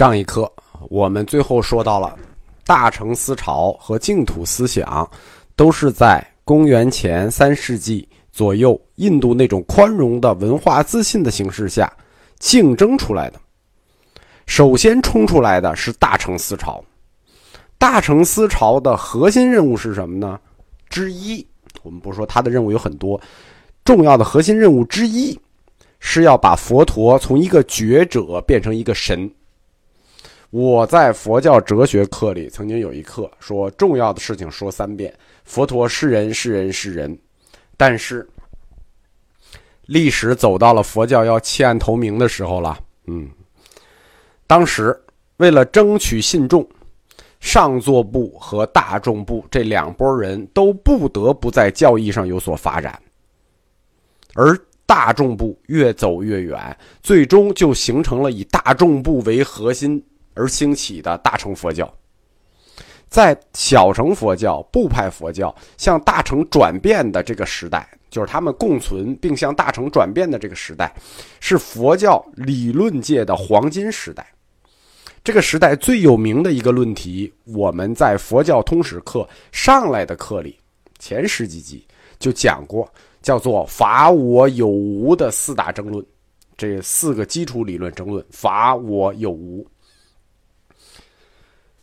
上一课我们最后说到了大乘思潮和净土思想，都是在公元前三世纪左右印度那种宽容的文化自信的形势下竞争出来的。首先冲出来的是大乘思潮。大乘思潮的核心任务是什么呢？之一，我们不说它的任务有很多，重要的核心任务之一是要把佛陀从一个觉者变成一个神。我在佛教哲学课里曾经有一课说，重要的事情说三遍：佛陀是人是人是人。但是，历史走到了佛教要弃暗投明的时候了。嗯，当时为了争取信众，上座部和大众部这两拨人都不得不在教义上有所发展，而大众部越走越远，最终就形成了以大众部为核心。而兴起的大乘佛教，在小乘佛教、部派佛教向大乘转变的这个时代，就是他们共存并向大乘转变的这个时代，是佛教理论界的黄金时代。这个时代最有名的一个论题，我们在佛教通史课上来的课里前十几集就讲过，叫做“法我有无”的四大争论，这四个基础理论争论：法我有无。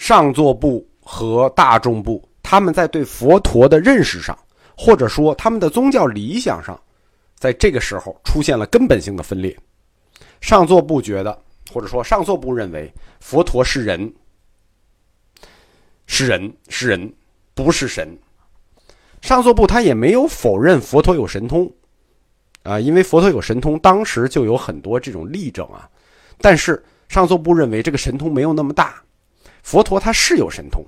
上座部和大众部，他们在对佛陀的认识上，或者说他们的宗教理想上，在这个时候出现了根本性的分裂。上座部觉得，或者说上座部认为佛陀是人，是人是人，不是神。上座部他也没有否认佛陀有神通，啊，因为佛陀有神通，当时就有很多这种例证啊。但是上座部认为这个神通没有那么大。佛陀他是有神通，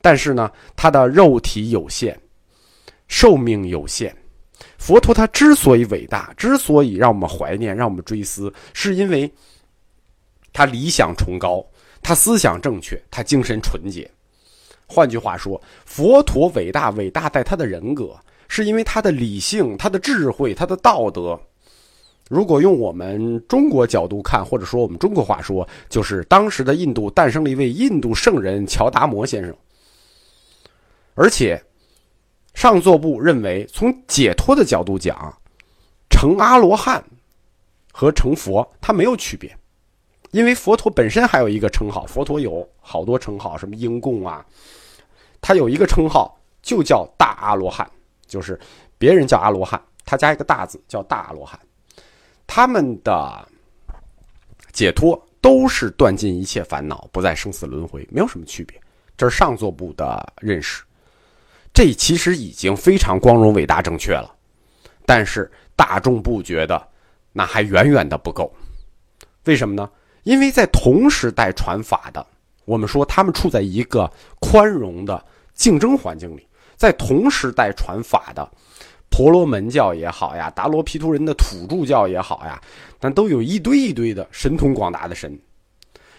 但是呢，他的肉体有限，寿命有限。佛陀他之所以伟大，之所以让我们怀念，让我们追思，是因为他理想崇高，他思想正确，他精神纯洁。换句话说，佛陀伟大，伟大在他的人格，是因为他的理性、他的智慧、他的道德。如果用我们中国角度看，或者说我们中国话说，就是当时的印度诞生了一位印度圣人乔达摩先生。而且，上座部认为，从解脱的角度讲，成阿罗汉和成佛它没有区别，因为佛陀本身还有一个称号，佛陀有好多称号，什么应供啊，他有一个称号就叫大阿罗汉，就是别人叫阿罗汉，他加一个大字叫大阿罗汉。他们的解脱都是断尽一切烦恼，不再生死轮回，没有什么区别。这是上座部的认识，这其实已经非常光荣、伟大、正确了。但是大众不觉得那还远远的不够。为什么呢？因为在同时代传法的，我们说他们处在一个宽容的竞争环境里，在同时代传法的。婆罗门教也好呀，达罗毗荼人的土著教也好呀，但都有一堆一堆的神通广大的神。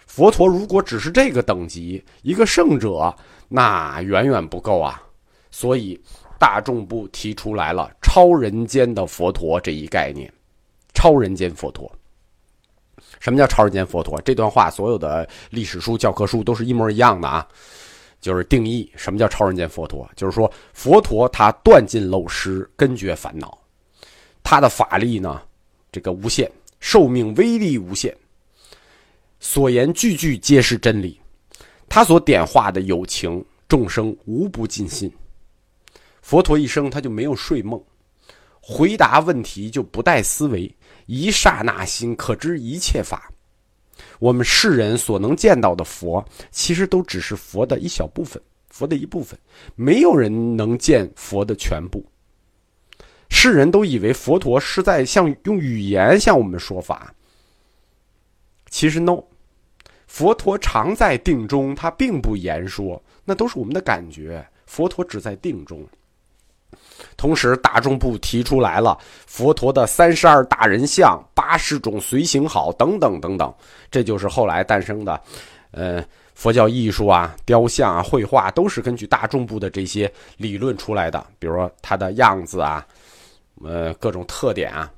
佛陀如果只是这个等级一个圣者，那远远不够啊。所以大众部提出来了超人间的佛陀这一概念。超人间佛陀，什么叫超人间佛陀？这段话所有的历史书、教科书都是一模一样的啊。就是定义什么叫超人间佛陀，就是说佛陀他断尽漏失，根绝烦恼，他的法力呢，这个无限，寿命威力无限，所言句句皆是真理，他所点化的有情众生无不尽心。佛陀一生他就没有睡梦，回答问题就不带思维，一刹那心可知一切法。我们世人所能见到的佛，其实都只是佛的一小部分，佛的一部分，没有人能见佛的全部。世人都以为佛陀是在向用语言向我们说法，其实 no，佛陀常在定中，他并不言说，那都是我们的感觉。佛陀只在定中。同时，大众部提出来了佛陀的三十二大人像、八十种随行好等等等等，这就是后来诞生的，呃，佛教艺术啊、雕像啊、绘画都是根据大众部的这些理论出来的。比如说它的样子啊，呃，各种特点啊，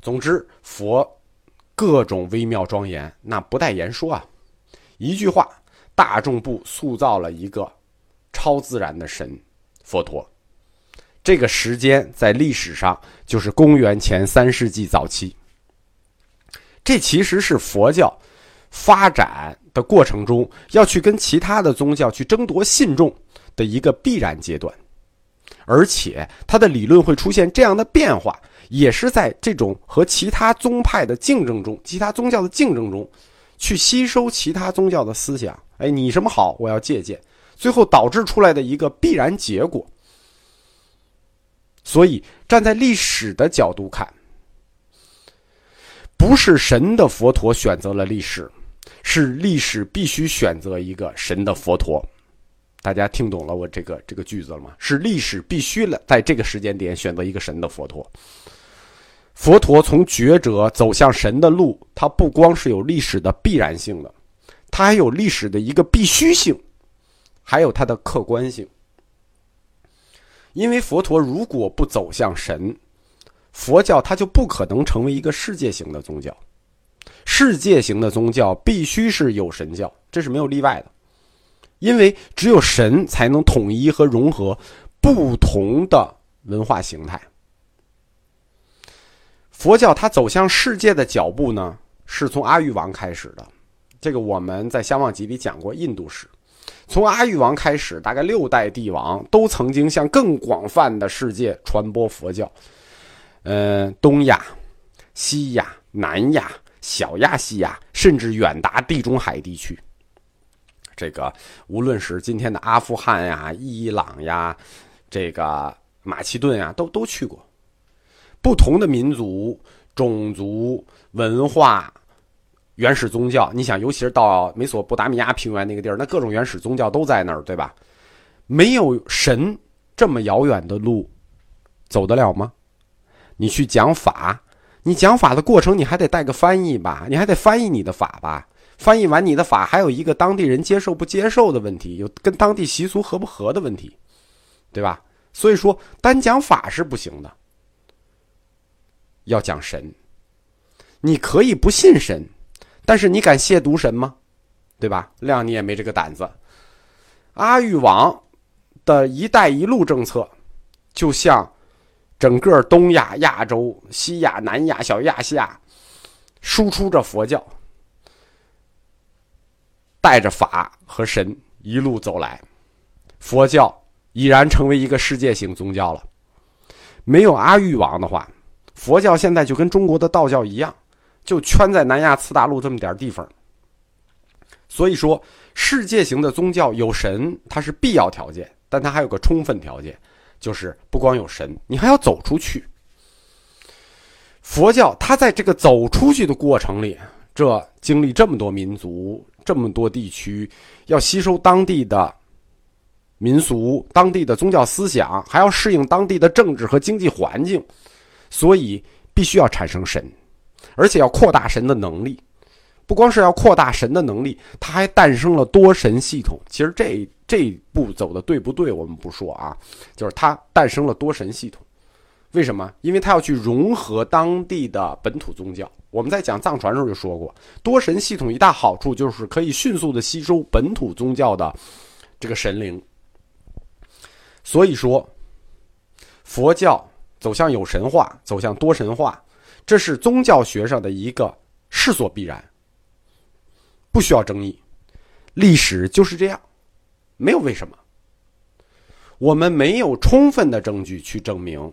总之佛各种微妙庄严，那不待言说啊。一句话，大众部塑造了一个超自然的神佛陀。这个时间在历史上就是公元前三世纪早期。这其实是佛教发展的过程中要去跟其他的宗教去争夺信众的一个必然阶段，而且它的理论会出现这样的变化，也是在这种和其他宗派的竞争中、其他宗教的竞争中，去吸收其他宗教的思想。哎，你什么好，我要借鉴，最后导致出来的一个必然结果。所以，站在历史的角度看，不是神的佛陀选择了历史，是历史必须选择一个神的佛陀。大家听懂了我这个这个句子了吗？是历史必须了，在这个时间点选择一个神的佛陀。佛陀从觉者走向神的路，它不光是有历史的必然性的，它还有历史的一个必须性，还有它的客观性。因为佛陀如果不走向神，佛教它就不可能成为一个世界型的宗教。世界型的宗教必须是有神教，这是没有例外的。因为只有神才能统一和融合不同的文化形态。佛教它走向世界的脚步呢，是从阿育王开始的。这个我们在《相望集》里讲过印度史。从阿育王开始，大概六代帝王都曾经向更广泛的世界传播佛教。嗯，东亚、西亚、南亚、小亚细亚，甚至远达地中海地区。这个无论是今天的阿富汗呀、伊朗呀、这个马其顿呀，都都去过。不同的民族、种族、文化。原始宗教，你想，尤其是到美索不达米亚平原那个地儿，那各种原始宗教都在那儿，对吧？没有神，这么遥远的路，走得了吗？你去讲法，你讲法的过程，你还得带个翻译吧？你还得翻译你的法吧？翻译完你的法，还有一个当地人接受不接受的问题，有跟当地习俗合不合的问题，对吧？所以说，单讲法是不行的，要讲神。你可以不信神。但是你敢亵渎神吗？对吧？谅你也没这个胆子。阿育王的一带一路政策，就像整个东亚、亚洲、西亚、南亚、小亚细亚，输出着佛教，带着法和神一路走来，佛教已然成为一个世界性宗教了。没有阿育王的话，佛教现在就跟中国的道教一样。就圈在南亚次大陆这么点地方，所以说世界型的宗教有神，它是必要条件，但它还有个充分条件，就是不光有神，你还要走出去。佛教它在这个走出去的过程里，这经历这么多民族、这么多地区，要吸收当地的民俗、当地的宗教思想，还要适应当地的政治和经济环境，所以必须要产生神。而且要扩大神的能力，不光是要扩大神的能力，它还诞生了多神系统。其实这这步走的对不对，我们不说啊，就是它诞生了多神系统。为什么？因为它要去融合当地的本土宗教。我们在讲藏传的时候就说过，多神系统一大好处就是可以迅速的吸收本土宗教的这个神灵。所以说，佛教走向有神话，走向多神话。这是宗教学上的一个势所必然，不需要争议。历史就是这样，没有为什么。我们没有充分的证据去证明，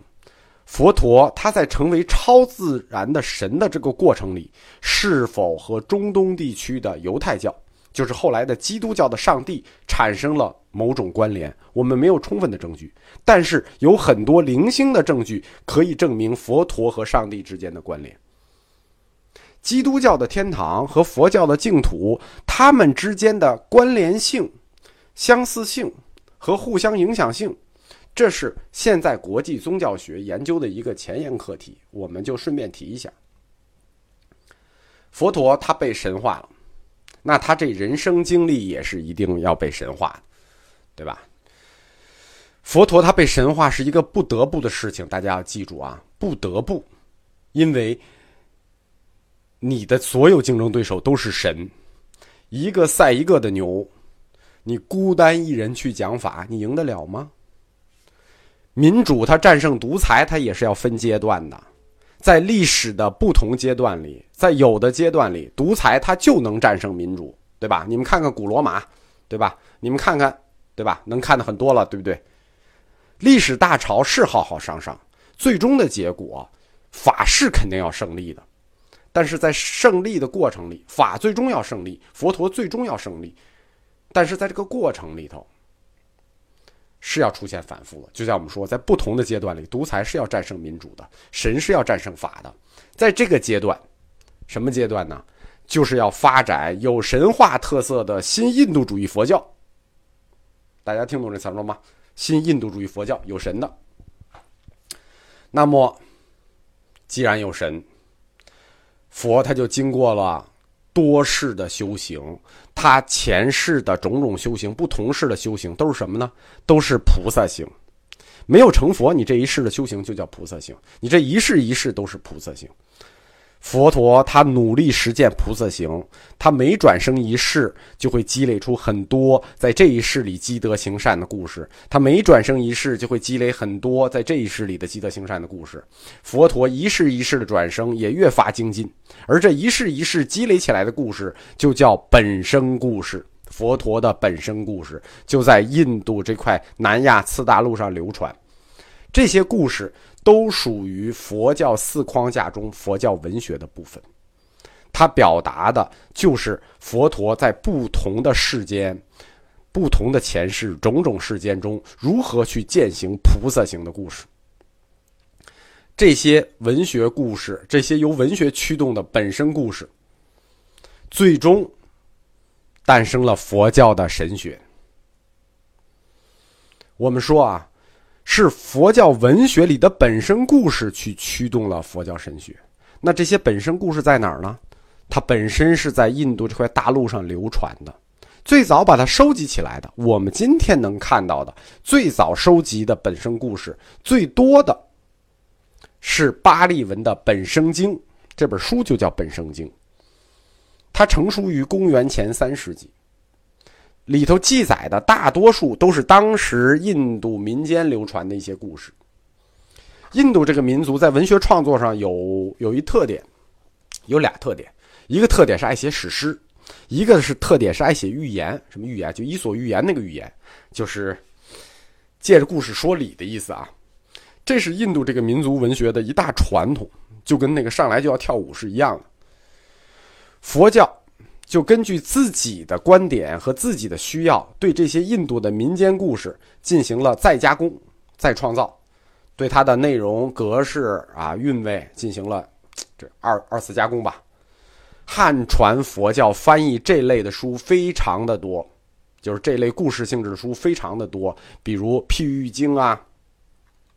佛陀他在成为超自然的神的这个过程里，是否和中东地区的犹太教。就是后来的基督教的上帝产生了某种关联，我们没有充分的证据，但是有很多零星的证据可以证明佛陀和上帝之间的关联。基督教的天堂和佛教的净土，它们之间的关联性、相似性和互相影响性，这是现在国际宗教学研究的一个前沿课题。我们就顺便提一下，佛陀他被神化了。那他这人生经历也是一定要被神化的，对吧？佛陀他被神化是一个不得不的事情，大家要记住啊，不得不，因为你的所有竞争对手都是神，一个赛一个的牛，你孤单一人去讲法，你赢得了吗？民主它战胜独裁，它也是要分阶段的。在历史的不同阶段里，在有的阶段里，独裁它就能战胜民主，对吧？你们看看古罗马，对吧？你们看看，对吧？能看的很多了，对不对？历史大潮是浩浩汤汤，最终的结果，法是肯定要胜利的。但是在胜利的过程里，法最终要胜利，佛陀最终要胜利。但是在这个过程里头，是要出现反复的。就像我们说，在不同的阶段里，独裁是要战胜民主的，神是要战胜法的。在这个阶段，什么阶段呢？就是要发展有神话特色的新印度主义佛教。大家听懂这词了吗？新印度主义佛教有神的。那么，既然有神，佛他就经过了多世的修行，他前世的种种修行，不同世的修行都是什么呢？都是菩萨行。没有成佛，你这一世的修行就叫菩萨行，你这一世一世都是菩萨行。佛陀他努力实践菩萨行，他每转生一世就会积累出很多在这一世里积德行善的故事。他每转生一世就会积累很多在这一世里的积德行善的故事。佛陀一世一世的转生也越发精进，而这一世一世积累起来的故事就叫本生故事。佛陀的本生故事就在印度这块南亚次大陆上流传，这些故事。都属于佛教四框架中佛教文学的部分，它表达的就是佛陀在不同的世间、不同的前世、种种世间中如何去践行菩萨行的故事。这些文学故事，这些由文学驱动的本身故事，最终诞生了佛教的神学。我们说啊。是佛教文学里的本身故事去驱动了佛教神学。那这些本身故事在哪儿呢？它本身是在印度这块大陆上流传的。最早把它收集起来的，我们今天能看到的最早收集的本身故事最多的，是巴利文的《本生经》这本书，就叫《本生经》。它成书于公元前三世纪。里头记载的大多数都是当时印度民间流传的一些故事。印度这个民族在文学创作上有有一特点，有俩特点，一个特点是爱写史诗，一个是特点是爱写寓言。什么寓言？就《伊索寓言》那个寓言，就是借着故事说理的意思啊。这是印度这个民族文学的一大传统，就跟那个上来就要跳舞是一样的。佛教。就根据自己的观点和自己的需要，对这些印度的民间故事进行了再加工、再创造，对它的内容、格式啊、韵味进行了这二二次加工吧。汉传佛教翻译这类的书非常的多，就是这类故事性质的书非常的多，比如《譬喻经》啊、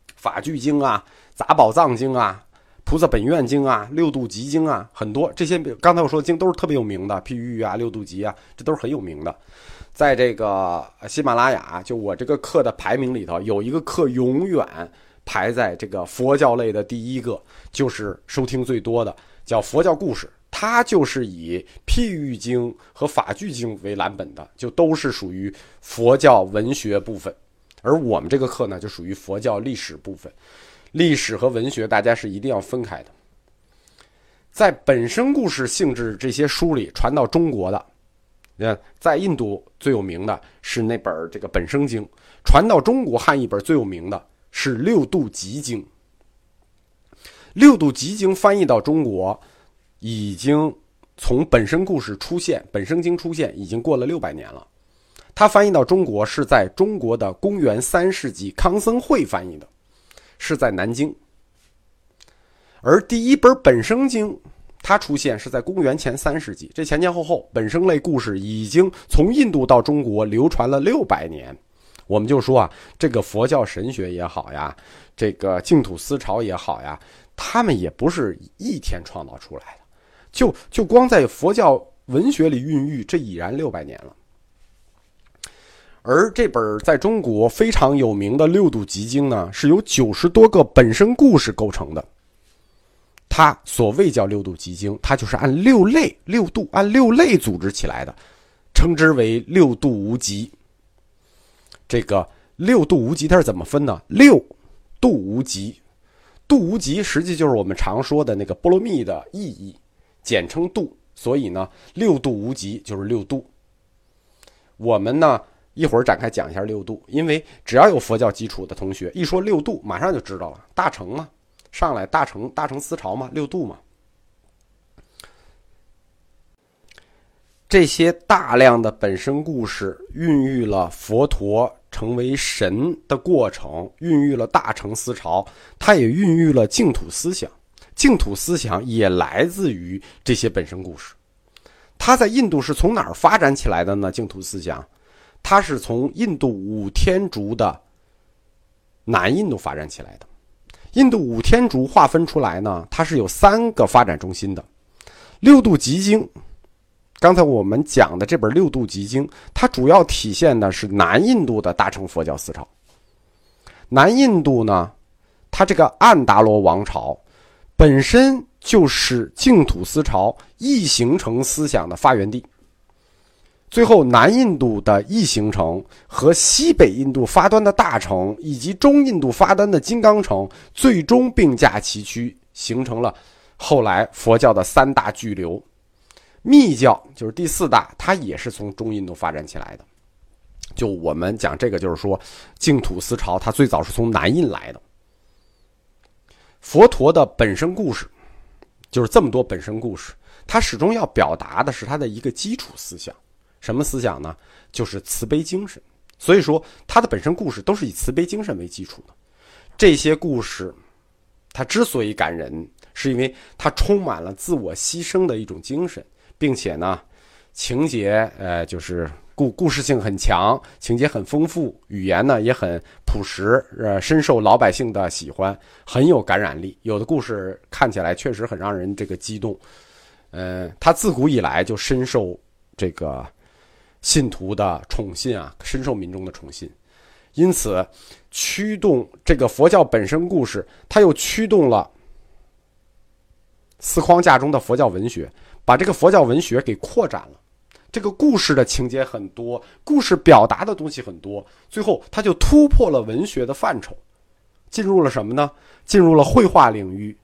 《法句经》啊、《杂宝藏经》啊。菩萨本愿经啊，六度集经啊，很多这些刚才我说的经都是特别有名的，譬喻啊，六度集啊，这都是很有名的。在这个喜马拉雅，就我这个课的排名里头，有一个课永远排在这个佛教类的第一个，就是收听最多的，叫佛教故事。它就是以譬喻经和法句经为蓝本的，就都是属于佛教文学部分。而我们这个课呢，就属于佛教历史部分。历史和文学，大家是一定要分开的。在本身故事性质这些书里传到中国的，你看，在印度最有名的是那本这个《本生经》，传到中国汉译本最有名的是《六度集经》。《六度集经》翻译到中国，已经从本身故事出现，《本生经》出现已经过了六百年了。它翻译到中国是在中国的公元三世纪，康僧会翻译的。是在南京，而第一本《本生经》它出现是在公元前三世纪，这前前后后本生类故事已经从印度到中国流传了六百年。我们就说啊，这个佛教神学也好呀，这个净土思潮也好呀，他们也不是一天创造出来的，就就光在佛教文学里孕育，这已然六百年了。而这本在中国非常有名的《六度集经》呢，是由九十多个本身故事构成的。它所谓叫《六度集经》，它就是按六类、六度按六类组织起来的。称之为六度无极。这个六度无极它是怎么分呢？六度无极，度无极实际就是我们常说的那个波罗蜜的意义，简称度。所以呢，六度无极就是六度。我们呢一会儿展开讲一下六度，因为只要有佛教基础的同学，一说六度，马上就知道了。大乘嘛，上来大乘大乘思潮嘛，六度嘛。这些大量的本身故事，孕育了佛陀成为神的过程，孕育了大乘思潮，它也孕育了净土思想。净土思想也来自于这些本身故事。它在印度是从哪儿发展起来的呢？净土思想，它是从印度五天竺的南印度发展起来的。印度五天竺划分出来呢，它是有三个发展中心的。六度集经。刚才我们讲的这本《六度集经》，它主要体现的是南印度的大乘佛教思潮。南印度呢，它这个安达罗王朝本身就是净土思潮异形成思想的发源地。最后，南印度的异形成和西北印度发端的大城，以及中印度发端的金刚城，最终并驾齐驱，形成了后来佛教的三大巨流。密教就是第四大，它也是从中印度发展起来的。就我们讲这个，就是说净土思潮，它最早是从南印来的。佛陀的本身故事，就是这么多本身故事，它始终要表达的是他的一个基础思想，什么思想呢？就是慈悲精神。所以说，他的本身故事都是以慈悲精神为基础的。这些故事，它之所以感人，是因为它充满了自我牺牲的一种精神。并且呢，情节呃就是故故事性很强，情节很丰富，语言呢也很朴实，呃深受老百姓的喜欢，很有感染力。有的故事看起来确实很让人这个激动，呃，他自古以来就深受这个信徒的宠信啊，深受民众的宠信，因此驱动这个佛教本身故事，它又驱动了四框架中的佛教文学。把这个佛教文学给扩展了，这个故事的情节很多，故事表达的东西很多，最后它就突破了文学的范畴，进入了什么呢？进入了绘画领域、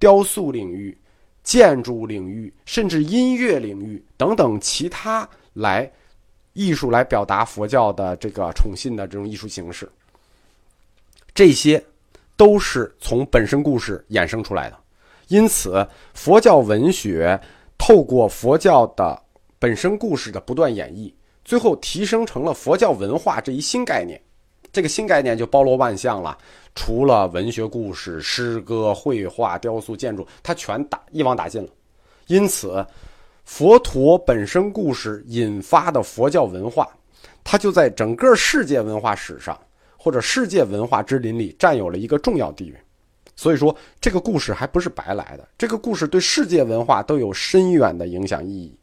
雕塑领域、建筑领域，甚至音乐领域等等其他来艺术来表达佛教的这个宠信的这种艺术形式。这些都是从本身故事衍生出来的，因此佛教文学。透过佛教的本身故事的不断演绎，最后提升成了佛教文化这一新概念。这个新概念就包罗万象了，除了文学故事、诗歌、绘画、雕塑、建筑，它全打一网打尽了。因此，佛陀本身故事引发的佛教文化，它就在整个世界文化史上或者世界文化之林里占有了一个重要地位。所以说，这个故事还不是白来的。这个故事对世界文化都有深远的影响意义。